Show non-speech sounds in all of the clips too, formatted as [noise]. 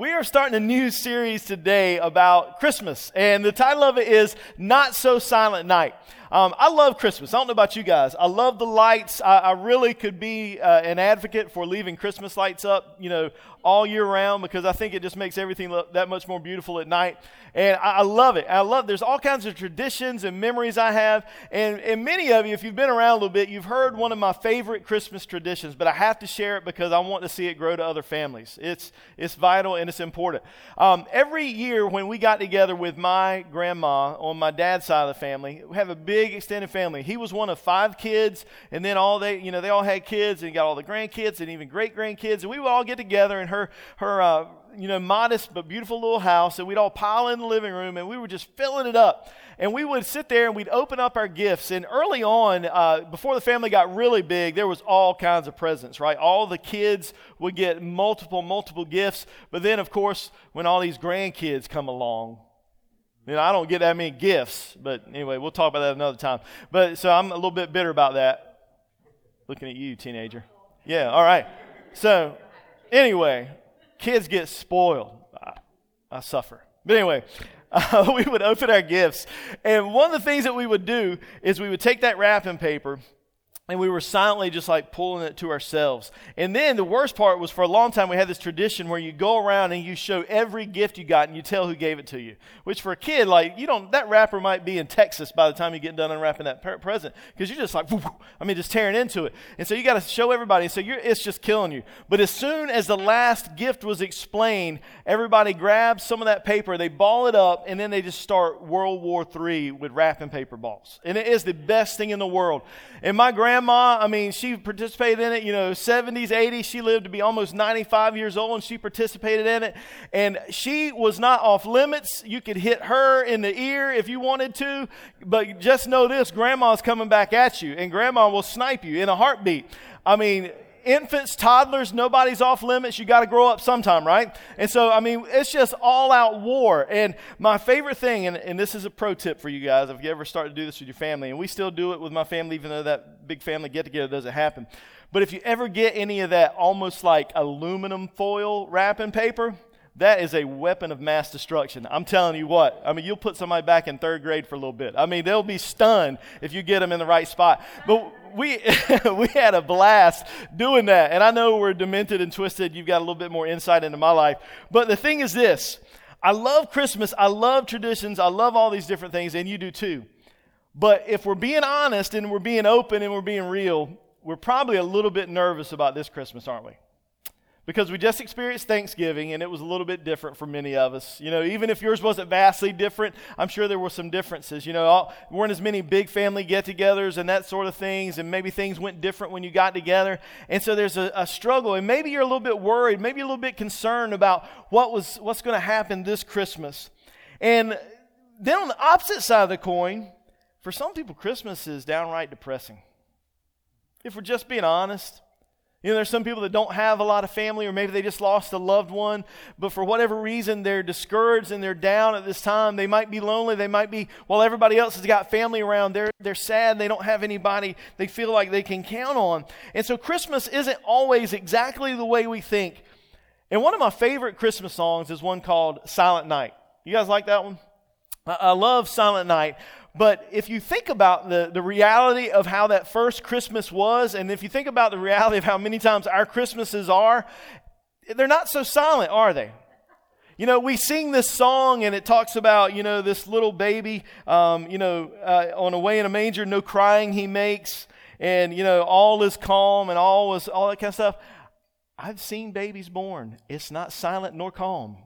we are starting a new series today about Christmas, and the title of it is Not So Silent Night. Um, I love Christmas. I don't know about you guys. I love the lights. I, I really could be uh, an advocate for leaving Christmas lights up, you know, all year round because I think it just makes everything look that much more beautiful at night. And I, I love it. I love. There's all kinds of traditions and memories I have, and and many of you, if you've been around a little bit, you've heard one of my favorite Christmas traditions. But I have to share it because I want to see it grow to other families. It's it's vital and it's important. Um, every year when we got together with my grandma on my dad's side of the family, we have a big big extended family. He was one of five kids, and then all they, you know, they all had kids, and he got all the grandkids and even great grandkids, and we would all get together in her, her, uh, you know, modest but beautiful little house, and we'd all pile in the living room, and we were just filling it up. And we would sit there and we'd open up our gifts. And early on, uh, before the family got really big, there was all kinds of presents, right? All the kids would get multiple, multiple gifts. But then, of course, when all these grandkids come along, you know, I don't get that many gifts, but anyway, we'll talk about that another time. But so I'm a little bit bitter about that. Looking at you, teenager. Yeah, all right. So anyway, kids get spoiled. I, I suffer. But anyway, uh, [laughs] we would open our gifts. And one of the things that we would do is we would take that wrapping paper and we were silently just like pulling it to ourselves. And then the worst part was for a long time we had this tradition where you go around and you show every gift you got and you tell who gave it to you. Which for a kid, like you don't, that wrapper might be in Texas by the time you get done unwrapping that present because you're just like, I mean, just tearing into it. And so you got to show everybody. So you're, it's just killing you. But as soon as the last gift was explained, everybody grabs some of that paper, they ball it up, and then they just start World War III with wrapping paper balls. And it is the best thing in the world. And my grandma grandma, I mean, she participated in it, you know, 70s, 80s. She lived to be almost 95 years old and she participated in it. And she was not off limits. You could hit her in the ear if you wanted to. But just know this grandma's coming back at you and grandma will snipe you in a heartbeat. I mean, infants, toddlers, nobody's off limits. You got to grow up sometime, right? And so, I mean, it's just all out war. And my favorite thing, and, and this is a pro tip for you guys, if you ever start to do this with your family, and we still do it with my family, even though that big family get together doesn't happen. But if you ever get any of that almost like aluminum foil wrapping paper, that is a weapon of mass destruction. I'm telling you what. I mean, you'll put somebody back in third grade for a little bit. I mean, they'll be stunned if you get them in the right spot. But we [laughs] we had a blast doing that. And I know we're demented and twisted. You've got a little bit more insight into my life. But the thing is this I love Christmas. I love traditions. I love all these different things, and you do too. But if we're being honest and we're being open and we're being real, we're probably a little bit nervous about this Christmas, aren't we? Because we just experienced Thanksgiving and it was a little bit different for many of us. You know, even if yours wasn't vastly different, I'm sure there were some differences. You know, all, weren't as many big family get togethers and that sort of things, and maybe things went different when you got together. And so there's a, a struggle, and maybe you're a little bit worried, maybe a little bit concerned about what was, what's going to happen this Christmas. And then on the opposite side of the coin, for some people, Christmas is downright depressing. If we're just being honest, you know, there's some people that don't have a lot of family, or maybe they just lost a loved one, but for whatever reason, they're discouraged and they're down at this time. They might be lonely. They might be, while everybody else has got family around, they're, they're sad. They don't have anybody they feel like they can count on. And so Christmas isn't always exactly the way we think. And one of my favorite Christmas songs is one called Silent Night. You guys like that one? I love Silent Night. But if you think about the, the reality of how that first Christmas was, and if you think about the reality of how many times our Christmases are, they're not so silent, are they? You know, we sing this song and it talks about, you know, this little baby, um, you know, uh, on a way in a manger, no crying he makes, and, you know, all is calm and all is, all that kind of stuff. I've seen babies born. It's not silent nor calm.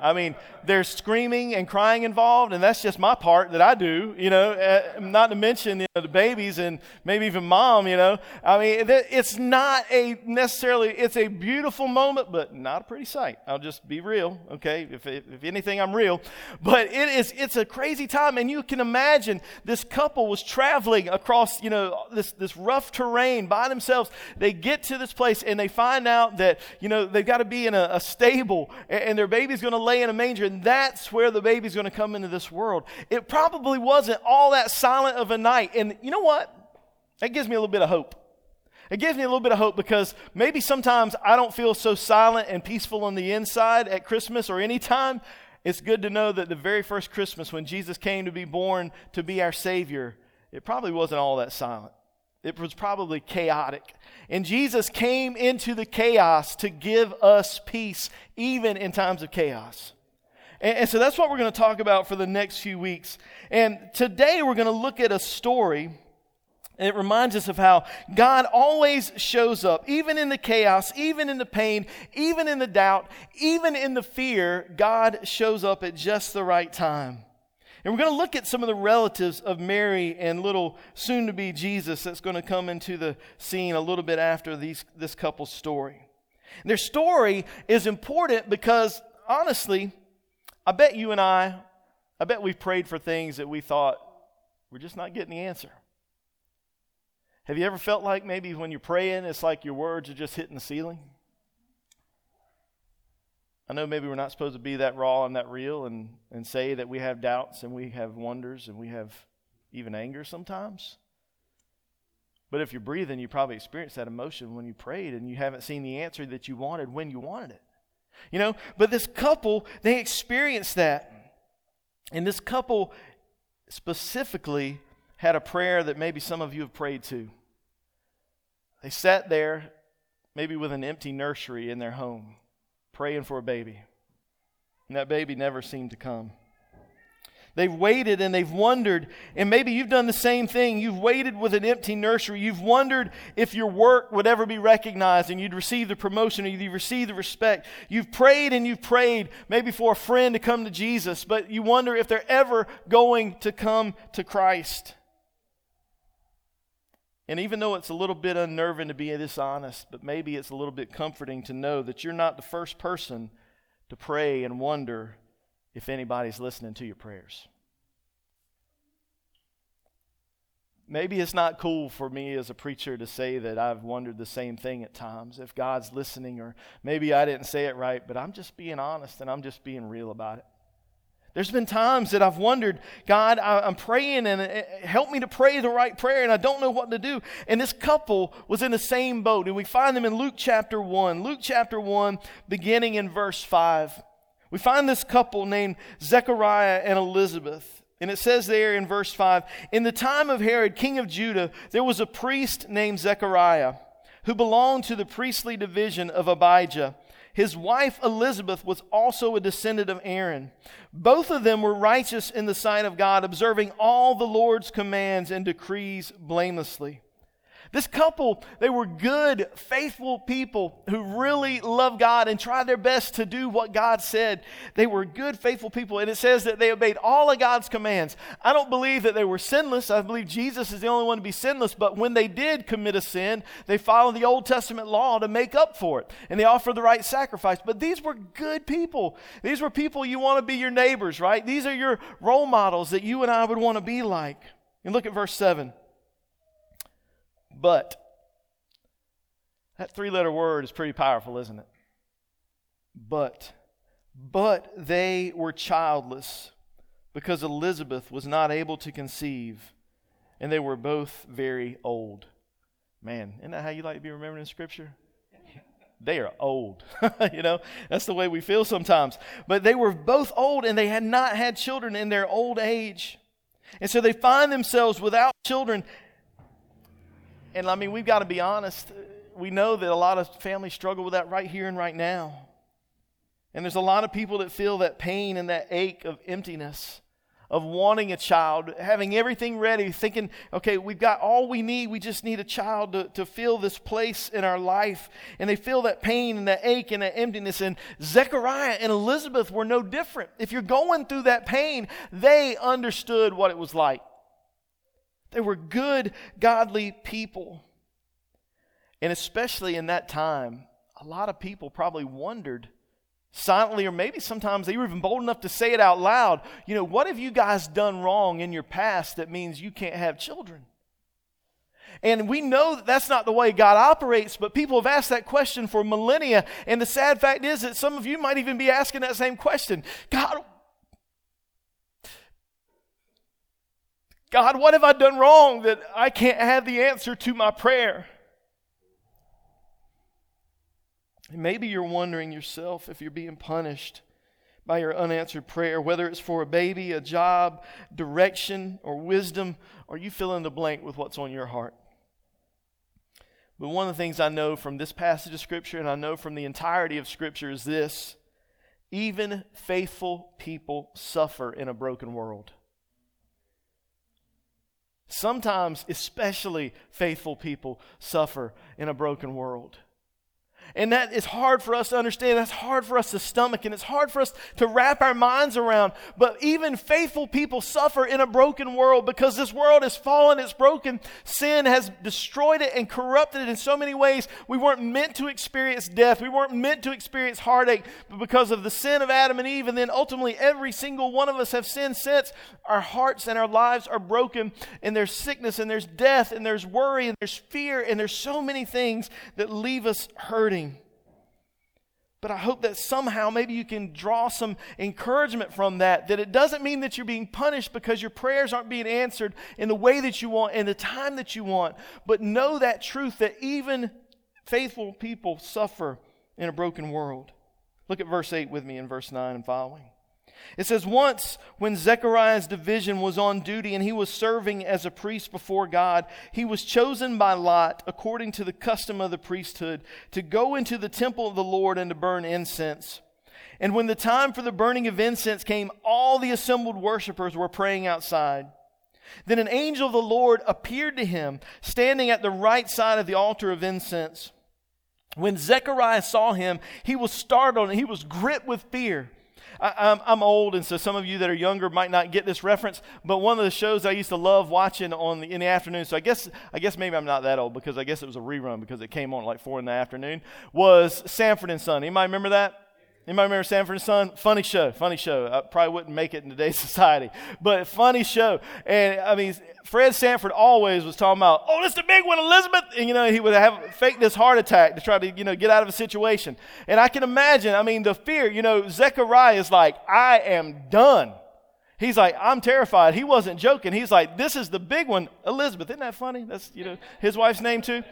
I mean, there's screaming and crying involved, and that's just my part that I do, you know, uh, not to mention you know, the babies and maybe even mom, you know. I mean, it's not a necessarily, it's a beautiful moment, but not a pretty sight. I'll just be real, okay? If, if, if anything, I'm real. But it is, it's a crazy time, and you can imagine this couple was traveling across, you know, this, this rough terrain by themselves. They get to this place, and they find out that, you know, they've got to be in a, a stable, and, and their baby's going to lay in a manger, and that's where the baby's going to come into this world. It probably wasn't all that silent of a night. And you know what? That gives me a little bit of hope. It gives me a little bit of hope because maybe sometimes I don't feel so silent and peaceful on the inside at Christmas or any time. It's good to know that the very first Christmas when Jesus came to be born to be our Savior, it probably wasn't all that silent. It was probably chaotic. And Jesus came into the chaos to give us peace, even in times of chaos. And, and so that's what we're going to talk about for the next few weeks. And today we're going to look at a story. And it reminds us of how God always shows up, even in the chaos, even in the pain, even in the doubt, even in the fear, God shows up at just the right time. And we're going to look at some of the relatives of Mary and little soon to be Jesus that's going to come into the scene a little bit after these, this couple's story. Their story is important because, honestly, I bet you and I, I bet we've prayed for things that we thought we're just not getting the answer. Have you ever felt like maybe when you're praying, it's like your words are just hitting the ceiling? I know maybe we're not supposed to be that raw and that real and, and say that we have doubts and we have wonders and we have even anger sometimes. But if you're breathing, you probably experienced that emotion when you prayed and you haven't seen the answer that you wanted when you wanted it. You know, but this couple, they experienced that. And this couple specifically had a prayer that maybe some of you have prayed to. They sat there, maybe with an empty nursery in their home, praying for a baby. And that baby never seemed to come. They've waited and they've wondered, and maybe you've done the same thing. You've waited with an empty nursery. You've wondered if your work would ever be recognized and you'd receive the promotion or you'd receive the respect. You've prayed and you've prayed, maybe for a friend to come to Jesus, but you wonder if they're ever going to come to Christ. And even though it's a little bit unnerving to be this honest, but maybe it's a little bit comforting to know that you're not the first person to pray and wonder if anybody's listening to your prayers. Maybe it's not cool for me as a preacher to say that I've wondered the same thing at times, if God's listening, or maybe I didn't say it right, but I'm just being honest and I'm just being real about it. There's been times that I've wondered, God, I'm praying and uh, help me to pray the right prayer, and I don't know what to do. And this couple was in the same boat, and we find them in Luke chapter 1. Luke chapter 1, beginning in verse 5. We find this couple named Zechariah and Elizabeth. And it says there in verse 5 In the time of Herod, king of Judah, there was a priest named Zechariah who belonged to the priestly division of Abijah. His wife Elizabeth was also a descendant of Aaron. Both of them were righteous in the sight of God, observing all the Lord's commands and decrees blamelessly. This couple, they were good, faithful people who really loved God and tried their best to do what God said. They were good, faithful people, and it says that they obeyed all of God's commands. I don't believe that they were sinless. I believe Jesus is the only one to be sinless, but when they did commit a sin, they followed the Old Testament law to make up for it, and they offered the right sacrifice. But these were good people. These were people you want to be your neighbors, right? These are your role models that you and I would want to be like. And look at verse 7. But. That three letter word is pretty powerful, isn't it? But. But they were childless because Elizabeth was not able to conceive, and they were both very old. Man, isn't that how you like to be remembered in Scripture? They are old. [laughs] you know, that's the way we feel sometimes. But they were both old and they had not had children in their old age. And so they find themselves without children and I mean, we've got to be honest. We know that a lot of families struggle with that right here and right now. And there's a lot of people that feel that pain and that ache of emptiness, of wanting a child, having everything ready, thinking, okay, we've got all we need. We just need a child to, to fill this place in our life. And they feel that pain and that ache and that emptiness. And Zechariah and Elizabeth were no different. If you're going through that pain, they understood what it was like. They were good, godly people. And especially in that time, a lot of people probably wondered silently, or maybe sometimes they were even bold enough to say it out loud. You know, what have you guys done wrong in your past that means you can't have children? And we know that that's not the way God operates, but people have asked that question for millennia. And the sad fact is that some of you might even be asking that same question God, God, what have I done wrong that I can't have the answer to my prayer? Maybe you're wondering yourself if you're being punished by your unanswered prayer, whether it's for a baby, a job, direction, or wisdom, or you fill in the blank with what's on your heart. But one of the things I know from this passage of Scripture, and I know from the entirety of Scripture, is this even faithful people suffer in a broken world. Sometimes, especially faithful people suffer in a broken world. And that is hard for us to understand. That's hard for us to stomach, and it's hard for us to wrap our minds around. But even faithful people suffer in a broken world because this world is fallen, it's broken. Sin has destroyed it and corrupted it in so many ways. We weren't meant to experience death, we weren't meant to experience heartache, but because of the sin of Adam and Eve, and then ultimately every single one of us have sinned since, our hearts and our lives are broken, and there's sickness, and there's death, and there's worry, and there's fear, and there's so many things that leave us hurting. But I hope that somehow maybe you can draw some encouragement from that. That it doesn't mean that you're being punished because your prayers aren't being answered in the way that you want, in the time that you want. But know that truth that even faithful people suffer in a broken world. Look at verse 8 with me in verse 9 and following. It says, Once when Zechariah's division was on duty and he was serving as a priest before God, he was chosen by Lot, according to the custom of the priesthood, to go into the temple of the Lord and to burn incense. And when the time for the burning of incense came, all the assembled worshippers were praying outside. Then an angel of the Lord appeared to him, standing at the right side of the altar of incense. When Zechariah saw him, he was startled and he was gripped with fear. I, am I'm old, and so some of you that are younger might not get this reference. But one of the shows I used to love watching on the, in the afternoon, so I guess I guess maybe I'm not that old because I guess it was a rerun because it came on like four in the afternoon. Was Sanford and Son? Anybody remember that? Anybody remember Sanford and Son? Funny show, funny show. I probably wouldn't make it in today's [laughs] society, but funny show. And I mean, Fred Sanford always was talking about, oh, this is the big one, Elizabeth. And, you know, he would have fake this heart attack to try to, you know, get out of a situation. And I can imagine, I mean, the fear, you know, Zechariah is like, I am done. He's like, I'm terrified. He wasn't joking. He's like, this is the big one, Elizabeth. Isn't that funny? That's, you know, his wife's name too.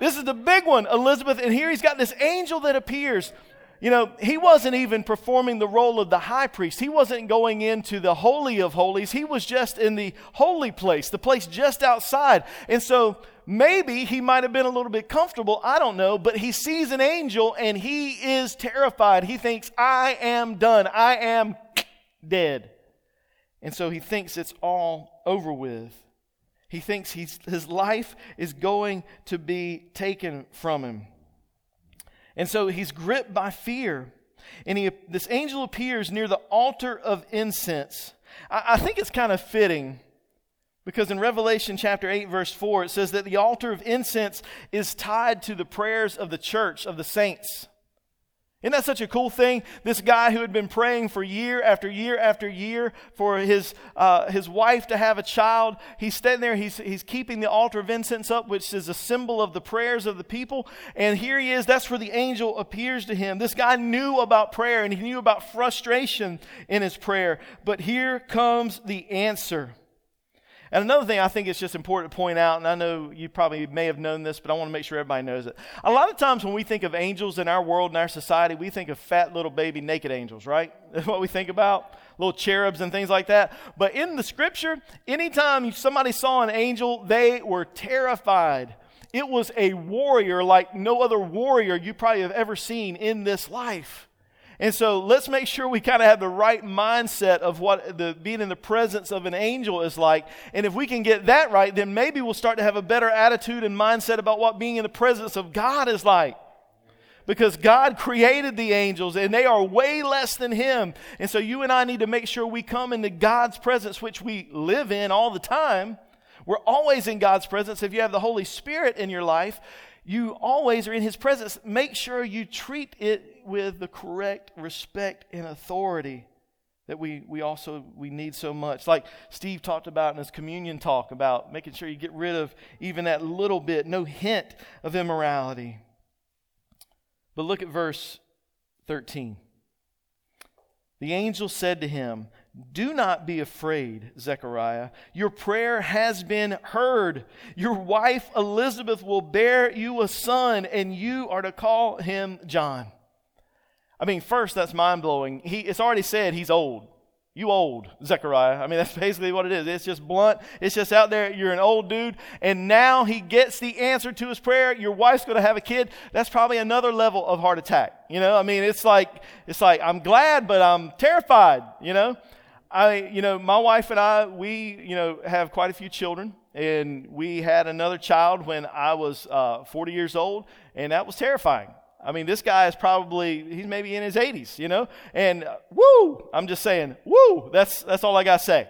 This is the big one, Elizabeth. And here he's got this angel that appears you know, he wasn't even performing the role of the high priest. He wasn't going into the Holy of Holies. He was just in the holy place, the place just outside. And so maybe he might have been a little bit comfortable. I don't know. But he sees an angel and he is terrified. He thinks, I am done. I am dead. And so he thinks it's all over with. He thinks his life is going to be taken from him. And so he's gripped by fear. And he, this angel appears near the altar of incense. I, I think it's kind of fitting because in Revelation chapter 8, verse 4, it says that the altar of incense is tied to the prayers of the church, of the saints. Isn't that such a cool thing? This guy who had been praying for year after year after year for his, uh, his wife to have a child, he's standing there, he's, he's keeping the altar of incense up, which is a symbol of the prayers of the people. And here he is, that's where the angel appears to him. This guy knew about prayer and he knew about frustration in his prayer. But here comes the answer. And another thing I think it's just important to point out, and I know you probably may have known this, but I want to make sure everybody knows it. A lot of times when we think of angels in our world, in our society, we think of fat little baby naked angels, right? [laughs] That's what we think about. Little cherubs and things like that. But in the scripture, anytime somebody saw an angel, they were terrified. It was a warrior like no other warrior you probably have ever seen in this life. And so let's make sure we kind of have the right mindset of what the being in the presence of an angel is like. And if we can get that right, then maybe we'll start to have a better attitude and mindset about what being in the presence of God is like. Because God created the angels and they are way less than Him. And so you and I need to make sure we come into God's presence, which we live in all the time. We're always in God's presence. If you have the Holy Spirit in your life, you always are in his presence. Make sure you treat it with the correct respect and authority that we, we also we need so much like steve talked about in his communion talk about making sure you get rid of even that little bit no hint of immorality but look at verse 13 the angel said to him Do not be afraid, Zechariah. Your prayer has been heard. Your wife Elizabeth will bear you a son, and you are to call him John. I mean, first, that's mind blowing. He, it's already said he's old. You old, Zechariah. I mean, [laughs] that's basically what it is. It's just blunt. It's just out there. You're an old dude. And now he gets the answer to his prayer. Your wife's going to have a kid. That's probably another level of heart attack. You know, I mean, it's like, it's like, I'm glad, but I'm terrified, you know? I, you know, my wife and I, we, you know, have quite a few children. And we had another child when I was uh, 40 years old. And that was terrifying. I mean, this guy is probably, he's maybe in his 80s, you know? And uh, woo, I'm just saying, woo, that's, that's all I got to say.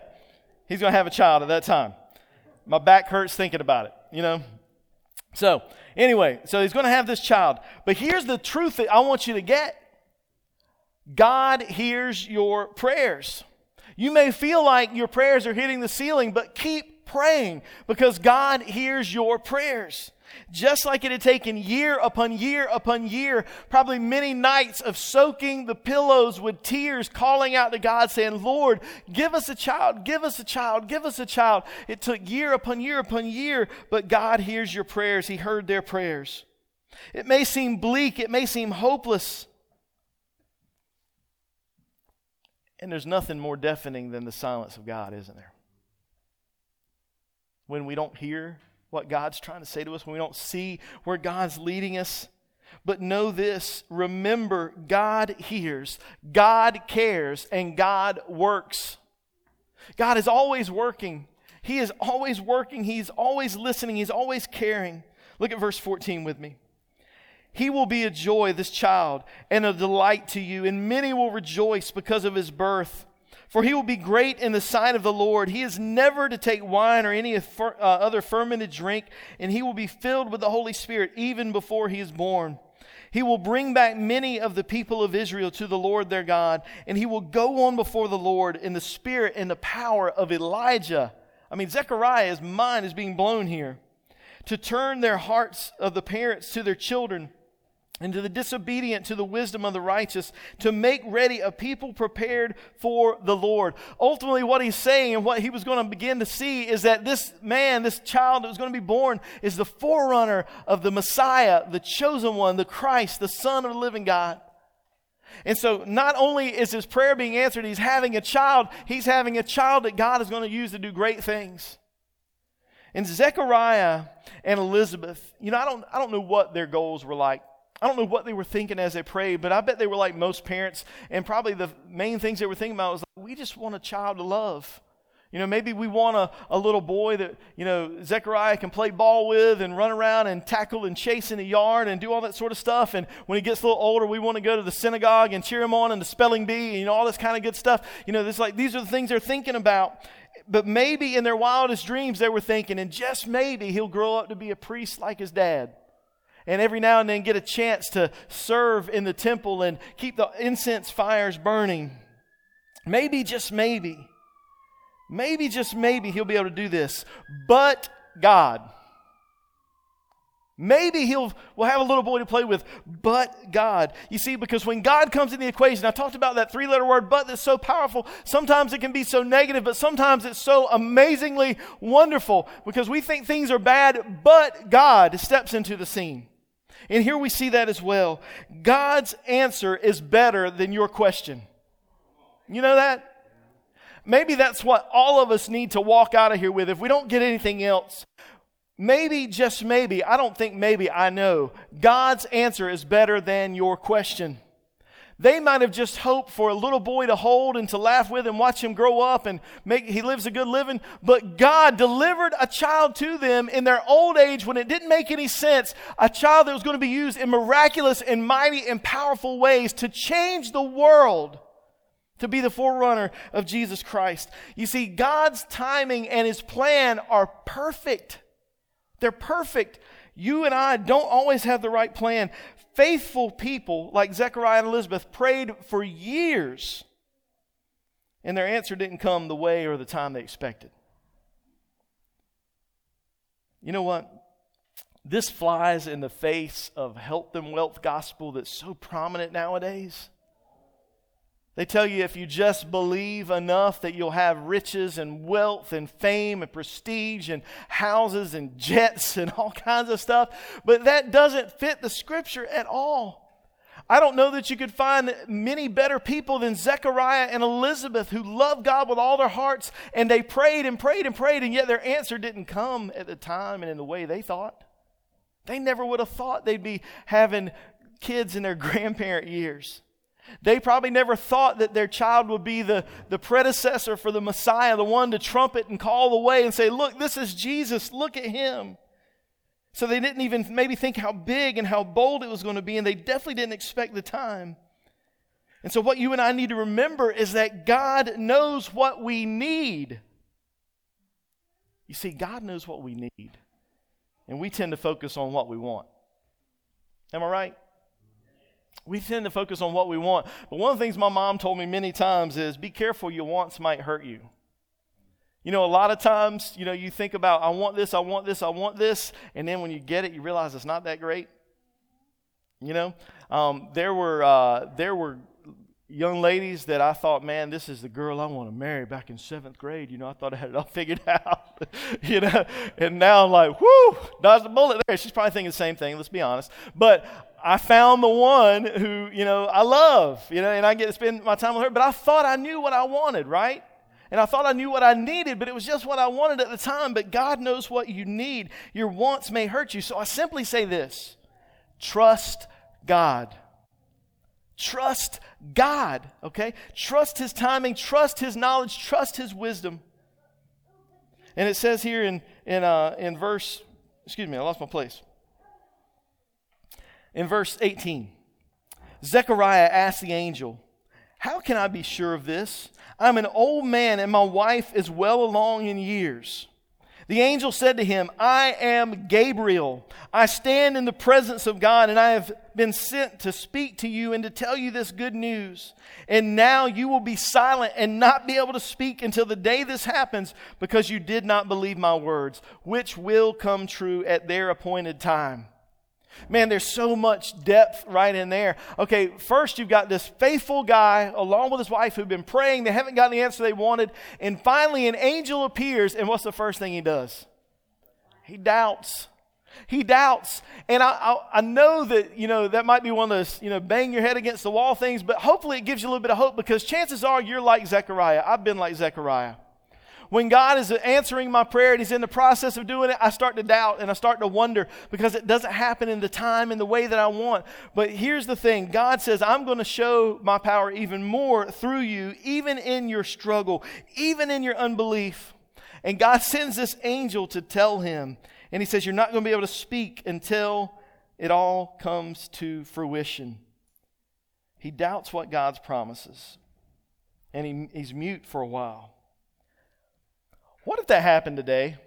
He's going to have a child at that time. My back hurts thinking about it, you know? So, anyway, so he's going to have this child. But here's the truth that I want you to get God hears your prayers. You may feel like your prayers are hitting the ceiling, but keep praying because God hears your prayers. Just like it had taken year upon year upon year, probably many nights of soaking the pillows with tears, calling out to God, saying, Lord, give us a child, give us a child, give us a child. It took year upon year upon year, but God hears your prayers. He heard their prayers. It may seem bleak, it may seem hopeless. And there's nothing more deafening than the silence of God, isn't there? When we don't hear what God's trying to say to us, when we don't see where God's leading us. But know this remember, God hears, God cares, and God works. God is always working. He is always working. He's always listening. He's always caring. Look at verse 14 with me. He will be a joy, this child, and a delight to you, and many will rejoice because of his birth. For he will be great in the sight of the Lord. He is never to take wine or any uh, other fermented drink, and he will be filled with the Holy Spirit even before he is born. He will bring back many of the people of Israel to the Lord their God, and he will go on before the Lord in the spirit and the power of Elijah. I mean, Zechariah's mind is being blown here. To turn their hearts of the parents to their children and to the disobedient to the wisdom of the righteous to make ready a people prepared for the Lord. Ultimately, what he's saying and what he was going to begin to see is that this man, this child that was going to be born, is the forerunner of the Messiah, the chosen one, the Christ, the Son of the living God. And so, not only is his prayer being answered, he's having a child, he's having a child that God is going to use to do great things. And Zechariah and Elizabeth, you know, I don't, I don't know what their goals were like I don't know what they were thinking as they prayed, but I bet they were like most parents. And probably the main things they were thinking about was like, we just want a child to love. You know, maybe we want a, a little boy that, you know, Zechariah can play ball with and run around and tackle and chase in the yard and do all that sort of stuff. And when he gets a little older, we want to go to the synagogue and cheer him on and the spelling bee and, you know, all this kind of good stuff. You know, this like these are the things they're thinking about. But maybe in their wildest dreams, they were thinking, and just maybe he'll grow up to be a priest like his dad and every now and then get a chance to serve in the temple and keep the incense fires burning. Maybe, just maybe, maybe, just maybe he'll be able to do this. But God. Maybe he'll we'll have a little boy to play with, but God. You see, because when God comes in the equation, I talked about that three-letter word "but" that's so powerful. Sometimes it can be so negative, but sometimes it's so amazingly wonderful because we think things are bad, but God steps into the scene. And here we see that as well. God's answer is better than your question. You know that? Maybe that's what all of us need to walk out of here with. If we don't get anything else, maybe, just maybe, I don't think maybe, I know, God's answer is better than your question. They might have just hoped for a little boy to hold and to laugh with and watch him grow up and make he lives a good living, but God delivered a child to them in their old age when it didn't make any sense, a child that was going to be used in miraculous and mighty and powerful ways to change the world to be the forerunner of Jesus Christ. You see, God's timing and his plan are perfect. They're perfect. You and I don't always have the right plan faithful people like Zechariah and Elizabeth prayed for years, and their answer didn't come the way or the time they expected. You know what? This flies in the face of health and wealth gospel that's so prominent nowadays. They tell you if you just believe enough that you'll have riches and wealth and fame and prestige and houses and jets and all kinds of stuff. But that doesn't fit the scripture at all. I don't know that you could find many better people than Zechariah and Elizabeth who loved God with all their hearts and they prayed and prayed and prayed, and yet their answer didn't come at the time and in the way they thought. They never would have thought they'd be having kids in their [laughs] grandparent years. They probably never thought that their child would be the, the predecessor for the Messiah, the one to trumpet and call the way and say, Look, this is Jesus, look at him. So they didn't even maybe think how big and how bold it was going to be, and they definitely didn't expect the time. And so, what you and I need to remember is that God knows what we need. You see, God knows what we need, and we tend to focus on what we want. Am I right? We tend to focus on what we want. But one of the things my mom told me many times is be careful, your wants might hurt you. You know, a lot of times, you know, you think about, I want this, I want this, I want this, and then when you get it, you realize it's not that great. You know, um, there were uh, there were young ladies that I thought, man, this is the girl I want to marry back in seventh grade. You know, I thought I had it all [laughs] figured out. [laughs] you know, and now I'm like, whoo, dodged the bullet there. She's probably thinking the same thing, let's be honest. But I found the one who, you know, I love, you know, and I get to spend my time with her. But I thought I knew what I wanted, right? And I thought I knew what I needed, but it was just what I wanted at the time. But God knows what you need. Your wants may hurt you. So I simply say this trust God. Trust God, okay? Trust His timing, trust His knowledge, trust His wisdom. And it says here in, in, uh, in verse, excuse me, I lost my place. In verse 18, Zechariah asked the angel, How can I be sure of this? I'm an old man and my wife is well along in years. The angel said to him, I am Gabriel. I stand in the presence of God, and I have been sent to speak to you and to tell you this good news. And now you will be silent and not be able to speak until the day this happens, because you did not believe my words, which will come true at their appointed time. Man, there's so much depth right in there. Okay, first you've got this faithful guy along with his wife who've been praying. They haven't gotten the answer they wanted. And finally, an angel appears, and what's the first thing he does? He doubts. He doubts. And I, I, I, know that, you know, that might be one of those, you know, bang your head against the wall things, but hopefully it gives you a little bit of hope because chances are you're like Zechariah. I've been like Zechariah when God is answering my prayer and He's in the process of doing it, I start to doubt and I start to wonder because it doesn't happen in the time and the way that I want. But here's the thing God says, I'm going to show my power even more through you, even in your struggle, even in your unbelief. And God sends this angel to tell him, and He says, You're not going to be able to speak until it all comes to fruition. He doubts what God's promises, and he, he's mute for a while. What if that happened today?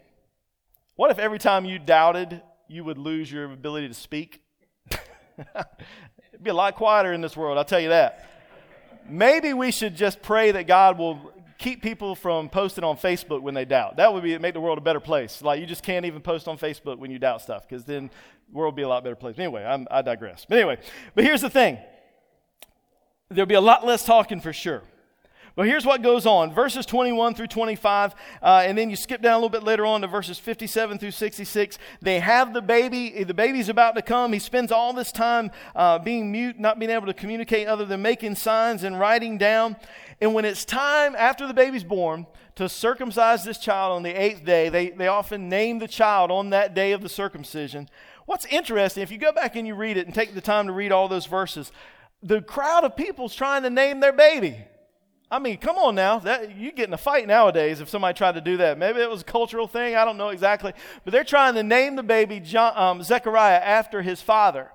What if every time you doubted, you would lose your ability to speak? It'd [laughs] be a lot quieter in this world, I'll tell you that. Maybe we should just pray that God will keep people from posting on Facebook when they doubt. That would be make the world a better place. Like you just can't even post on Facebook when you doubt stuff because then the world would be a lot better place. Anyway, I'm, I digress. But anyway, but here's the thing. There'll be a lot less talking for sure. But here's what goes on verses 21 through 25, uh, and then you skip down a little bit later on to verses 57 through 66. They have the baby. The baby's about to come. He spends all this time uh, being mute, not being able to communicate other than making signs and writing down. And when it's time, after the baby's born, to circumcise this child on the eighth day, they, they often name the child on that day of the circumcision. What's interesting, if you go back and you read it and take the time to read all those verses, the crowd of people's trying to name their baby. I mean, come on now. That, you get in a fight nowadays if somebody tried to do that. Maybe it was a cultural thing. I don't know exactly. But they're trying to name the baby John, um, Zechariah after his father.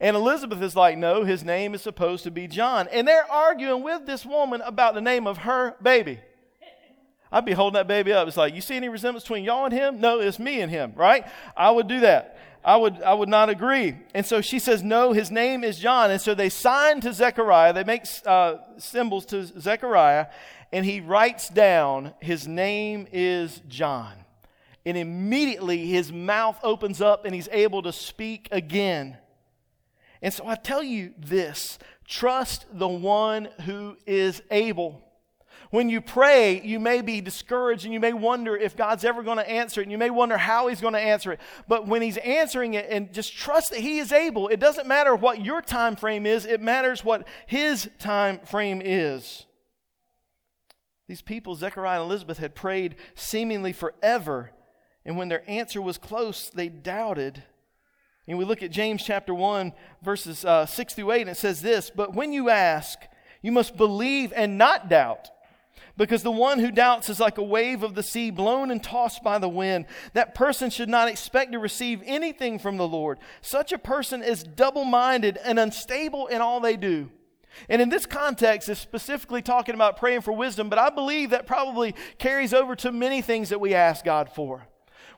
And Elizabeth is like, no, his name is supposed to be John. And they're arguing with this woman about the name of her baby. I'd be holding that baby up. It's like, you see any resemblance between y'all and him? No, it's me and him, right? I would do that. I would, I would not agree. And so she says, No, his name is John. And so they sign to Zechariah. They make uh, symbols to Zechariah, and he writes down, His name is John. And immediately his mouth opens up and he's able to speak again. And so I tell you this trust the one who is able. When you pray, you may be discouraged and you may wonder if God's ever going to answer it, and you may wonder how He's going to answer it. But when He's answering it, and just trust that He is able, it doesn't matter what your time frame is, it matters what His time frame is. These people, Zechariah and Elizabeth, had prayed seemingly forever, and when their answer was close, they doubted. And we look at James chapter 1, verses uh, 6 through 8, and it says this But when you ask, you must believe and not doubt. Because the one who doubts is like a wave of the sea blown and tossed by the wind. That person should not expect to receive anything from the Lord. Such a person is double minded and unstable in all they do. And in this context, it's specifically talking about praying for wisdom, but I believe that probably carries over to many things that we ask God for.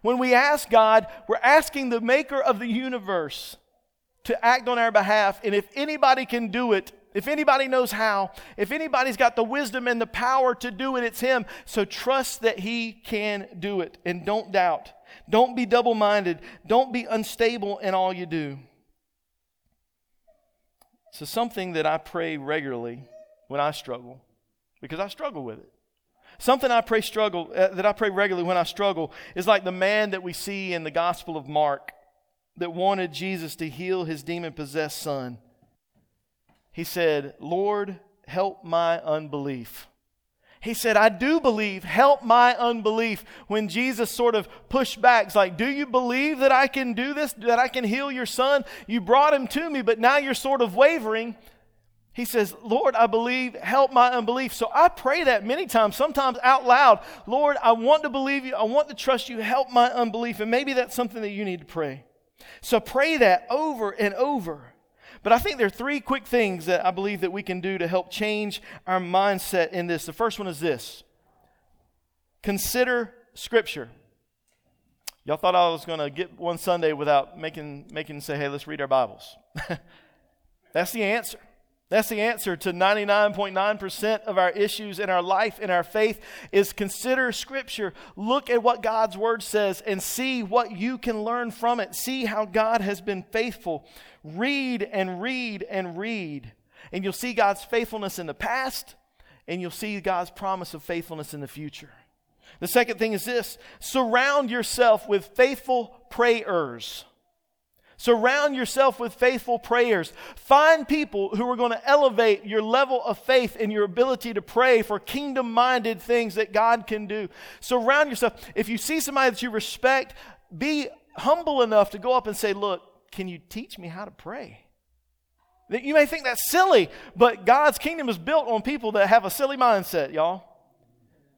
When we ask God, we're asking the maker of the universe to act on our behalf. And if anybody can do it, if anybody knows how, if anybody's got the wisdom and the power to do it, it's Him. So trust that He can do it and don't doubt. Don't be double minded. Don't be unstable in all you do. So, something that I pray regularly when I struggle, because I struggle with it. Something I pray struggle uh, that I pray regularly when I struggle is like the man that we see in the Gospel of Mark that wanted Jesus to heal his demon possessed son. He said, Lord, help my unbelief. He said, I do believe, help my unbelief. When Jesus sort of pushed back, it's like, Do you believe that I can do this, that I can heal your son? You brought him to me, but now you're sort of wavering. He says, Lord, I believe, help my unbelief. So I pray that many times, sometimes out loud. Lord, I want to believe you. I want to trust you. Help my unbelief. And maybe that's something that you need to pray. So pray that over and over. But I think there are three quick things that I believe that we can do to help change our mindset in this. The first one is this consider Scripture. Y'all thought I was going to get one Sunday without making, making say, hey, let's read our Bibles. [laughs] That's the answer. That's the answer to 99.9% of our issues in our life, in our faith, is consider Scripture. Look at what God's Word says and see what you can learn from it. See how God has been faithful. Read and read and read. And you'll see God's faithfulness in the past, and you'll see God's promise of faithfulness in the future. The second thing is this surround yourself with faithful prayers. Surround yourself with faithful prayers. Find people who are going to elevate your level of faith and your ability to pray for kingdom minded things that God can do. Surround yourself. If you see somebody that you respect, be humble enough to go up and say, Look, can you teach me how to pray? You may think that's silly, but God's kingdom is built on people that have a silly mindset, y'all.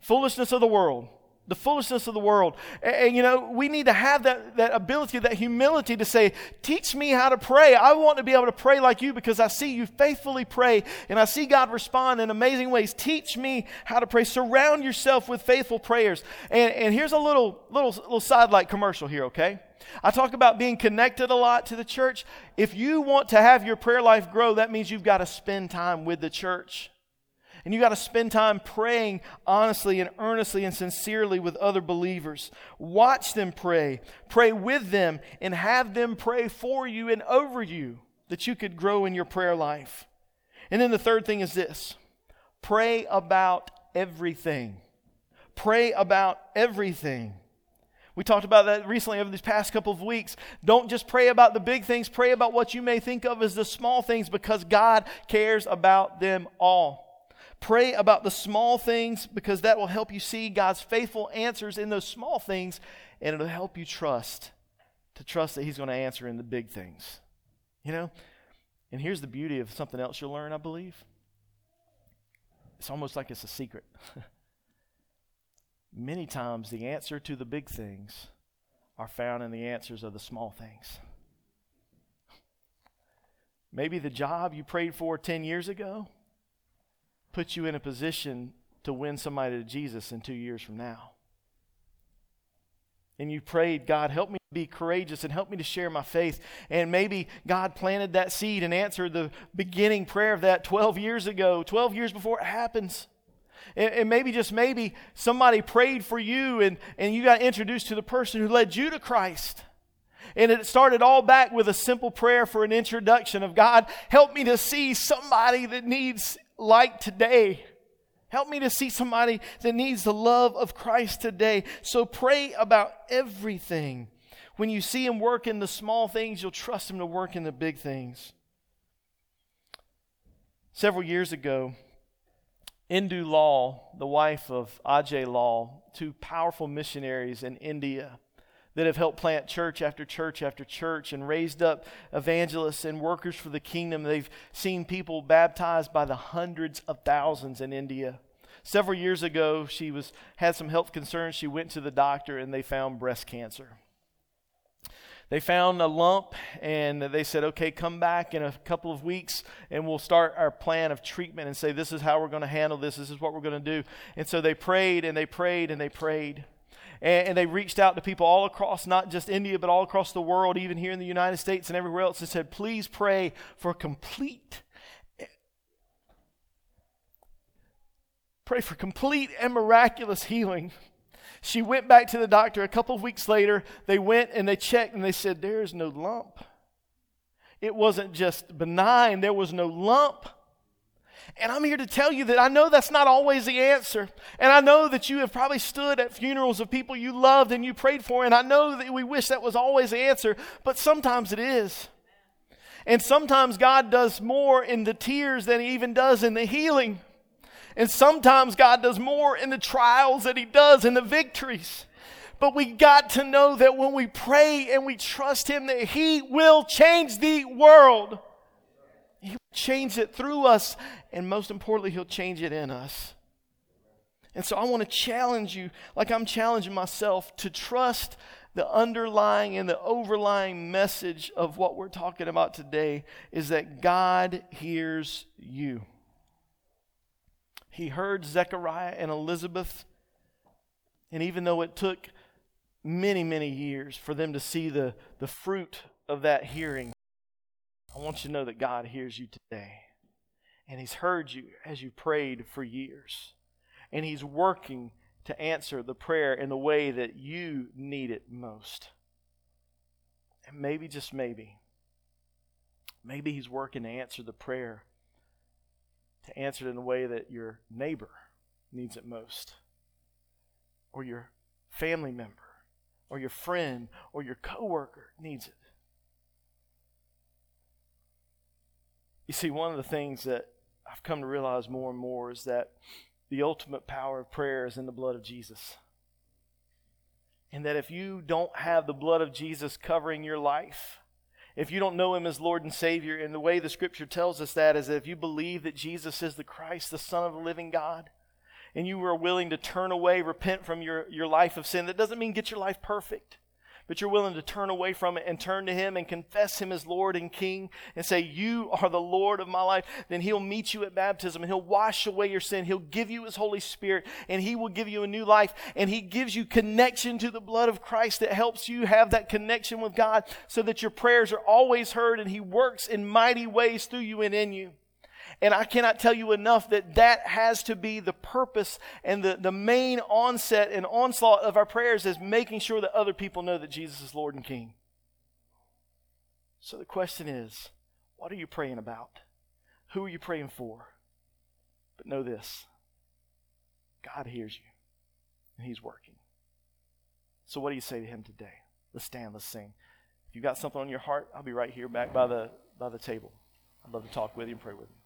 Foolishness of the world the foolishness of the world. And, and, you know, we need to have that, that ability, that humility to say, Teach me how to pray. I want to be able to pray like you because I see you faithfully pray and I see God respond in amazing ways. Teach me how to pray. Surround yourself with faithful prayers. And, and here's a little, little, little sidelight commercial here, okay? I talk about being connected a lot to the church. If you want to have your prayer life grow, that means you've got to spend time with the church. And you got to spend time praying honestly and earnestly and sincerely with other believers. Watch them pray, pray with them, and have them pray for you and over you that you could grow in your prayer life. And then the third thing is this pray about everything. Pray about everything. We talked about that recently over these past couple of weeks. Don't just pray about the big things, pray about what you may think of as the small things because God cares about them all. Pray about the small things because that will help you see God's faithful answers in those small things, and it'll help you trust to trust that He's going to answer in the big things. You know? And here's the beauty of something else you'll learn, I believe. It's almost like it's a secret. [laughs] Many times, the answer to the big things are found in the answers of the small things. Maybe the job you prayed for 10 years ago put you in a position to win somebody to Jesus in two years from now. And you prayed, God, help me be courageous and help me to share my faith. And maybe God planted that seed and answered the beginning prayer of that 12 years ago, 12 years before it happens. And, and maybe, just maybe, somebody prayed for you and, and you got introduced to the person who led you to Christ. And it started all back with a simple prayer for an introduction of God, help me to see somebody that needs light today. Help me to see somebody that needs the love of Christ today. So pray about everything. When you see Him work in the small things, you'll trust Him to work in the big things. Several years ago, Indu Lall, the wife of Ajai Lall, two powerful missionaries in India that have helped plant church after church after church and raised up evangelists and workers for the kingdom. They've seen people baptized by the hundreds of thousands in India. Several years ago, she was had some health concerns. She went to the doctor and they found breast cancer. They found a lump and they said, okay, come back in a couple of weeks and we'll start our plan of treatment and say, this is how we're going to handle this. This is what we're going to do. And so they prayed and they prayed and they prayed and, and, they reached out to people all across, not just India, but all across the world, even here in the United States and everywhere else, and said, please pray for complete. Pray for complete and miraculous healing. She went back to the doctor a couple of weeks later. They went and they checked and they said, There is no lump. It wasn't just benign, there was no lump. And I'm here to tell you that I know that's not always the answer. And I know that you have probably stood at funerals of people you loved and you prayed for. And I know that we wish that was always the answer, but sometimes it is. And sometimes God does more in the tears than He even does in the healing. And sometimes God does more in the trials than He does in the victories. But we got to know that when we pray and we trust Him, that He will change the world. He'll change it through us, and most importantly, He'll change it in us. And so I want to challenge you, like I'm challenging myself, to trust the underlying and the overlying message of what we're talking about today is that God hears you. He heard Zechariah and Elizabeth, and even though it took many, many years for them to see the, the fruit of that hearing, I want you to know that God hears you today. And He's heard you as you prayed for years. And He's working to answer the prayer in the way that you need it most. And maybe, just maybe, maybe He's working to answer the prayer, to answer it in a way that your neighbor needs it most, or your family member, or your friend, or your coworker needs it. You see, one of the things that I've come to realize more and more is that the ultimate power of prayer is in the blood of Jesus. And that if you don't have the blood of Jesus covering your life, if you don't know him as Lord and Savior, and the way the scripture tells us that is that if you believe that Jesus is the Christ, the Son of the living God, and you are willing to turn away, repent from your, your life of sin, that doesn't mean get your life perfect but you're willing to turn away from it and turn to Him and confess Him as Lord and King and say, You are the Lord of my life, then He'll meet you at baptism and He'll wash away your sin. He'll give you His Holy Spirit and He will give you a new life. And He gives you connection to the blood of Christ that helps you have that connection with God so that your prayers are always heard and He works in mighty ways through you and in you. And I cannot tell you enough that that has to be the purpose and the, the main onset and onslaught of our prayers is making sure that other people know that Jesus is Lord and King. So the question is, what are you praying about? Who are you praying for? But know this God hears you, and He's working. So, what do you say to Him today? Let's stand, let's sing. If you've got something on your heart, I'll be right here back by the, by the table. I'd love to talk with you and pray with you.